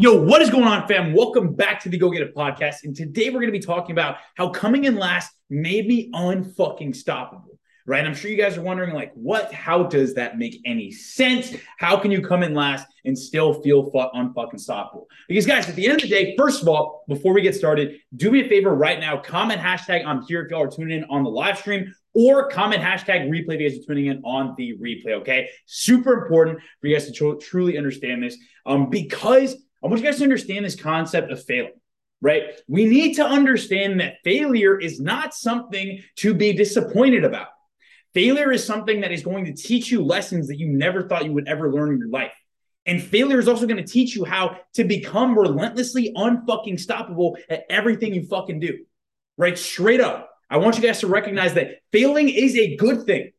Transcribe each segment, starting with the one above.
Yo, what is going on, fam? Welcome back to the Go Get It podcast. And today we're going to be talking about how coming in last made me unfucking stoppable, right? I'm sure you guys are wondering, like, what? How does that make any sense? How can you come in last and still feel fu- unfucking stoppable? Because, guys, at the end of the day, first of all, before we get started, do me a favor right now, comment hashtag I'm here if y'all are tuning in on the live stream or comment hashtag replay if you guys are tuning in on the replay. Okay. Super important for you guys to tr- truly understand this um, because I want you guys to understand this concept of failing, right? We need to understand that failure is not something to be disappointed about. Failure is something that is going to teach you lessons that you never thought you would ever learn in your life. And failure is also going to teach you how to become relentlessly unfucking stoppable at everything you fucking do. Right? Straight up. I want you guys to recognize that failing is a good thing.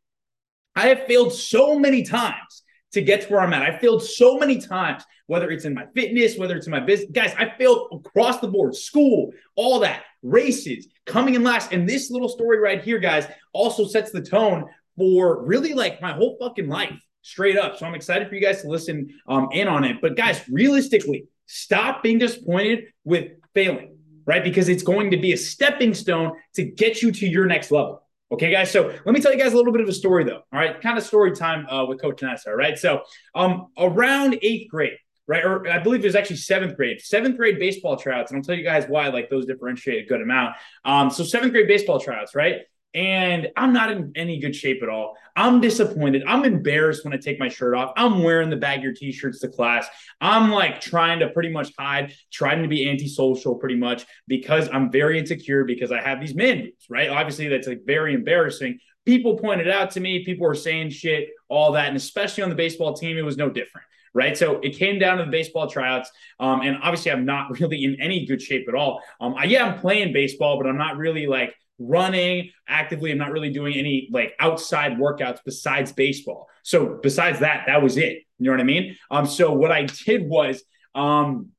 I have failed so many times to get to where I'm at. I failed so many times, whether it's in my fitness, whether it's in my business. Guys, I failed across the board, school, all that, races, coming in last. And this little story right here, guys, also sets the tone for really like my whole fucking life, straight up. So I'm excited for you guys to listen um, in on it. But guys, realistically, stop being disappointed with failing, right? Because it's going to be a stepping stone to get you to your next level. Okay, guys. So let me tell you guys a little bit of a story, though. All right, kind of story time uh, with Coach. All right. So, um, around eighth grade, right, or I believe it was actually seventh grade, seventh grade baseball tryouts, and I'll tell you guys why. Like those differentiate a good amount. Um, so seventh grade baseball tryouts, right? And I'm not in any good shape at all. I'm disappointed. I'm embarrassed when I take my shirt off. I'm wearing the baggier t-shirts to class. I'm like trying to pretty much hide, trying to be antisocial pretty much because I'm very insecure because I have these man boobs, right? Obviously, that's like very embarrassing. People pointed out to me, people were saying shit, all that, and especially on the baseball team, it was no different right? So it came down to the baseball tryouts, um, and obviously I'm not really in any good shape at all. Um, I, yeah, I'm playing baseball, but I'm not really like running actively. I'm not really doing any like outside workouts besides baseball. So besides that, that was it. You know what I mean? Um, so what I did was um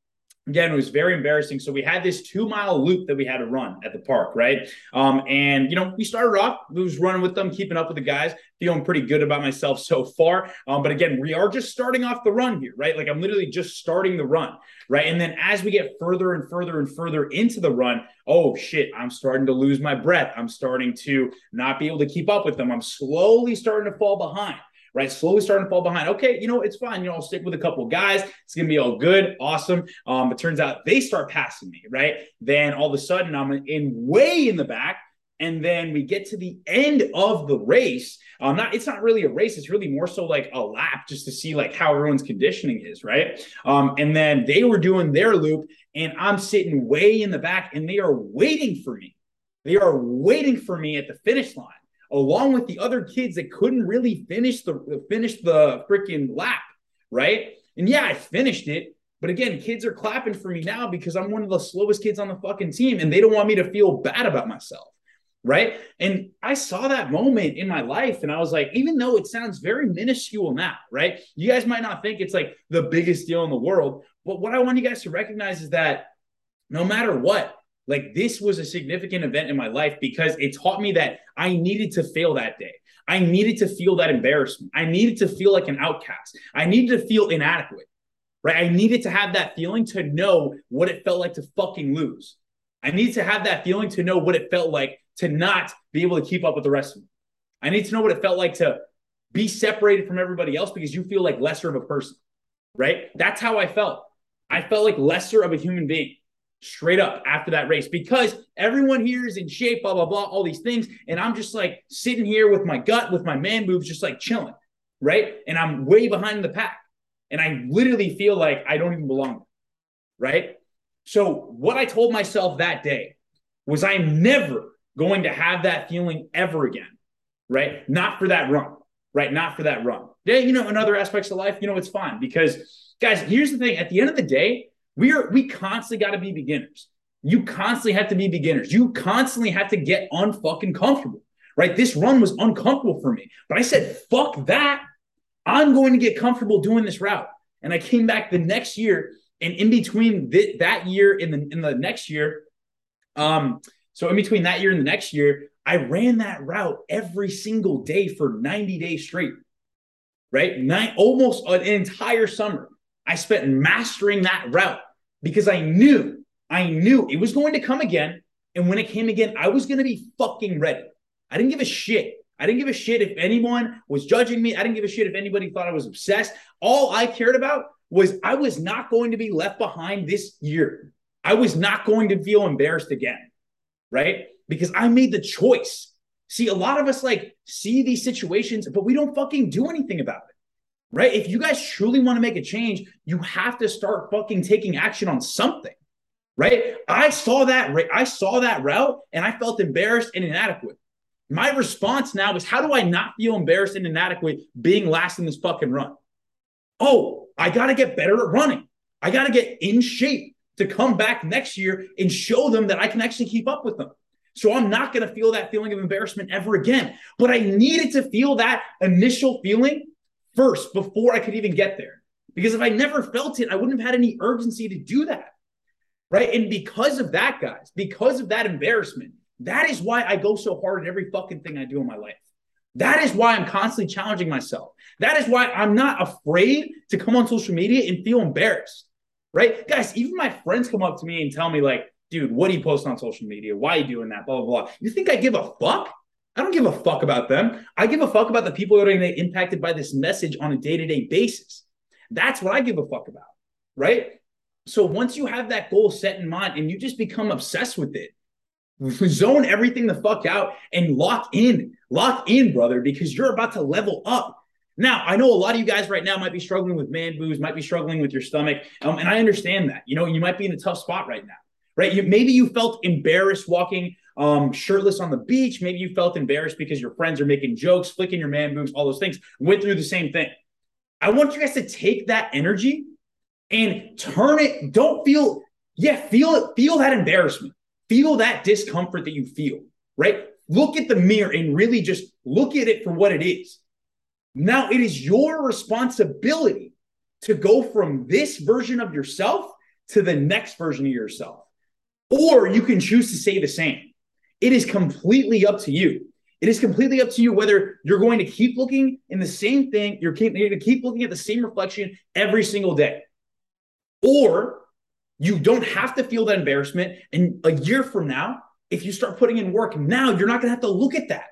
again, it was very embarrassing. So we had this two mile loop that we had to run at the park, right? Um, and you know, we started off, we was running with them, keeping up with the guys, feeling pretty good about myself so far. Um, but again, we are just starting off the run here, right? Like I'm literally just starting the run, right? And then as we get further and further and further into the run, oh shit, I'm starting to lose my breath. I'm starting to not be able to keep up with them. I'm slowly starting to fall behind right? Slowly starting to fall behind. Okay, you know, it's fine. You know, I'll stick with a couple guys. It's gonna be all good, awesome. Um, it turns out they start passing me, right? Then all of a sudden I'm in way in the back. And then we get to the end of the race. Um, not it's not really a race, it's really more so like a lap just to see like how everyone's conditioning is, right? Um, and then they were doing their loop, and I'm sitting way in the back, and they are waiting for me. They are waiting for me at the finish line along with the other kids that couldn't really finish the finish the freaking lap, right? And yeah, I finished it. But again, kids are clapping for me now because I'm one of the slowest kids on the fucking team and they don't want me to feel bad about myself. Right. And I saw that moment in my life and I was like, even though it sounds very minuscule now, right? You guys might not think it's like the biggest deal in the world. But what I want you guys to recognize is that no matter what, like this was a significant event in my life because it taught me that I needed to fail that day. I needed to feel that embarrassment. I needed to feel like an outcast. I needed to feel inadequate, right? I needed to have that feeling to know what it felt like to fucking lose. I needed to have that feeling to know what it felt like to not be able to keep up with the rest of them. I need to know what it felt like to be separated from everybody else because you feel like lesser of a person, right? That's how I felt. I felt like lesser of a human being straight up after that race because everyone here is in shape, blah, blah, blah, all these things. And I'm just like sitting here with my gut, with my man boobs, just like chilling, right? And I'm way behind the pack. And I literally feel like I don't even belong, right? So, what I told myself that day was I'm never going to have that feeling ever again, right? Not for that run, right? Not for that run. Yeah, you know, in other aspects of life, you know, it's fine because, guys, here's the thing at the end of the day, we are we constantly got to be beginners. You constantly have to be beginners. You constantly have to get unfucking comfortable. Right? This run was uncomfortable for me, but I said, "Fuck that! I'm going to get comfortable doing this route." And I came back the next year, and in between th- that year and the in the next year, um, so in between that year and the next year, I ran that route every single day for 90 days straight. Right? Nine, almost an entire summer. I spent mastering that route because I knew, I knew it was going to come again. And when it came again, I was going to be fucking ready. I didn't give a shit. I didn't give a shit if anyone was judging me. I didn't give a shit if anybody thought I was obsessed. All I cared about was I was not going to be left behind this year. I was not going to feel embarrassed again, right? Because I made the choice. See, a lot of us like see these situations, but we don't fucking do anything about it, right? If you guys truly want to make a change, you have to start fucking taking action on something, right? I saw that, I saw that route and I felt embarrassed and inadequate. My response now is how do I not feel embarrassed and inadequate being last in this fucking run? Oh, I got to get better at running. I got to get in shape to come back next year and show them that I can actually keep up with them. So I'm not going to feel that feeling of embarrassment ever again. But I needed to feel that initial feeling first before I could even get there. Because if I never felt it, I wouldn't have had any urgency to do that. Right. And because of that, guys, because of that embarrassment, that is why I go so hard at every fucking thing I do in my life. That is why I'm constantly challenging myself. That is why I'm not afraid to come on social media and feel embarrassed right? Guys, even my friends come up to me and tell me, like, dude, what do you post on social media? Why are you doing that? Blah, blah, blah. You think I give a fuck? I don't give a fuck about them. I give a fuck about the people that are going to get impacted by this message on a day to day basis. That's what I give a fuck about, right? So once you have that goal set in mind and you just become obsessed with it, zone everything the fuck out and lock in, lock in, brother, because you're about to level up. Now, I know a lot of you guys right now might be struggling with man boobs, might be struggling with your stomach. Um, and I understand that. You know, you might be in a tough spot right now, right? You, maybe you felt embarrassed walking um, shirtless on the beach. Maybe you felt embarrassed because your friends are making jokes, flicking your man boobs, all those things. Went through the same thing. I want you guys to take that energy and turn it. Don't feel, yeah, feel it, feel that embarrassment, feel that discomfort that you feel, right? Look at the mirror and really just look at it for what it is. Now it is your responsibility to go from this version of yourself to the next version of yourself. Or you can choose to stay the same. It is completely up to you. It is completely up to you whether you're going to keep looking in the same thing, you're, keep, you're going to keep looking at the same reflection every single day. Or you don't have to feel that embarrassment. And a year from now, if you start putting in work now, you're not going to have to look at that.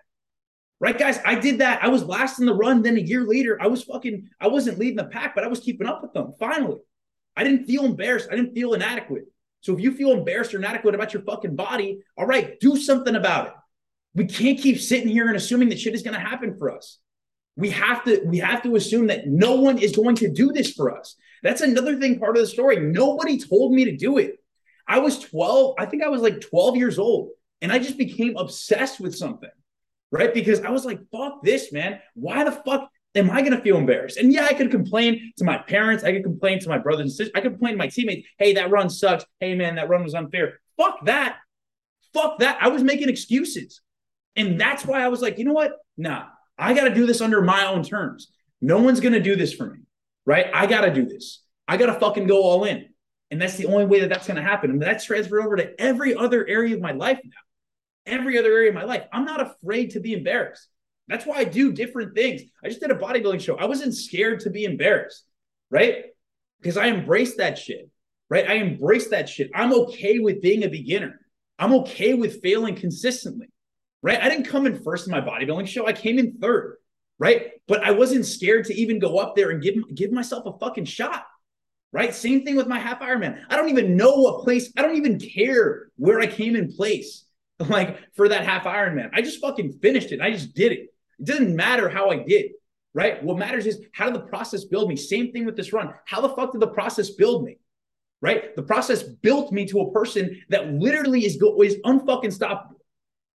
Right, guys, I did that. I was last in the run. Then a year later, I was fucking, I wasn't leading the pack, but I was keeping up with them. Finally, I didn't feel embarrassed. I didn't feel inadequate. So if you feel embarrassed or inadequate about your fucking body, all right, do something about it. We can't keep sitting here and assuming that shit is going to happen for us. We have to, we have to assume that no one is going to do this for us. That's another thing, part of the story. Nobody told me to do it. I was 12, I think I was like 12 years old, and I just became obsessed with something right? Because I was like, fuck this, man. Why the fuck am I going to feel embarrassed? And yeah, I could complain to my parents. I could complain to my brothers and sisters. I could complain to my teammates. Hey, that run sucks. Hey, man, that run was unfair. Fuck that. Fuck that. I was making excuses. And that's why I was like, you know what? Nah, I got to do this under my own terms. No one's going to do this for me, right? I got to do this. I got to fucking go all in. And that's the only way that that's going to happen. And that's transferred over to every other area of my life now every other area of my life. I'm not afraid to be embarrassed. That's why I do different things. I just did a bodybuilding show. I wasn't scared to be embarrassed, right? Because I embraced that shit, right? I embraced that shit. I'm okay with being a beginner. I'm okay with failing consistently, right? I didn't come in first in my bodybuilding show. I came in third, right? But I wasn't scared to even go up there and give give myself a fucking shot, right? Same thing with my half Ironman. I don't even know what place. I don't even care where I came in place. like for that half Ironman. I just fucking finished it. I just did it. It doesn't matter how I did, right? What matters is how did the process build me? Same thing with this run. How the fuck did the process build me? Right? The process built me to a person that literally is go- is unfucking stoppable.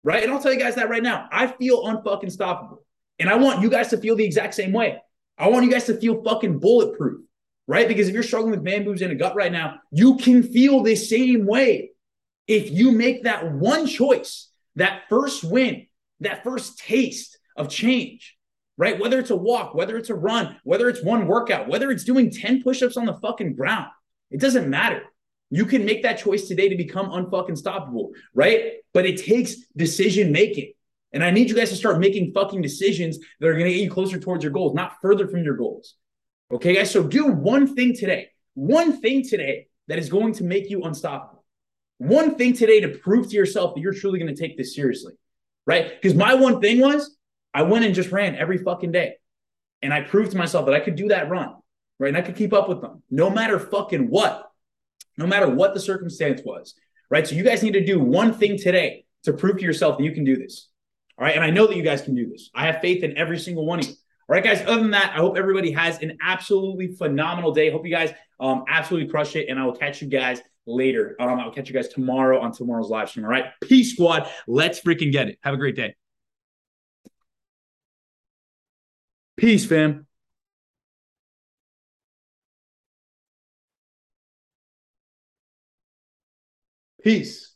Right? And I'll tell you guys that right now. I feel unfucking stoppable. And I want you guys to feel the exact same way. I want you guys to feel fucking bulletproof. Right? Because if you're struggling with man boobs in a gut right now, you can feel the same way if you make that one choice, that first win, that first taste of change, right? Whether it's a walk, whether it's a run, whether it's one workout, whether it's doing 10 push-ups on the fucking ground, it doesn't matter. You can make that choice today to become unfucking stoppable, right? But it takes decision making. And I need you guys to start making fucking decisions that are going to get you closer towards your goals, not further from your goals. Okay, guys. So do one thing today, one thing today that is going to make you unstoppable. One thing today to prove to yourself that you're truly going to take this seriously, right? Because my one thing was I went and just ran every fucking day. And I proved to myself that I could do that run, right? And I could keep up with them no matter fucking what, no matter what the circumstance was, right? So you guys need to do one thing today to prove to yourself that you can do this. All right. And I know that you guys can do this. I have faith in every single one of you. All right, guys. Other than that, I hope everybody has an absolutely phenomenal day. Hope you guys um, absolutely crush it. And I will catch you guys later. Um, I'll catch you guys tomorrow on tomorrow's live stream. All right. Peace, squad. Let's freaking get it. Have a great day. Peace, fam. Peace.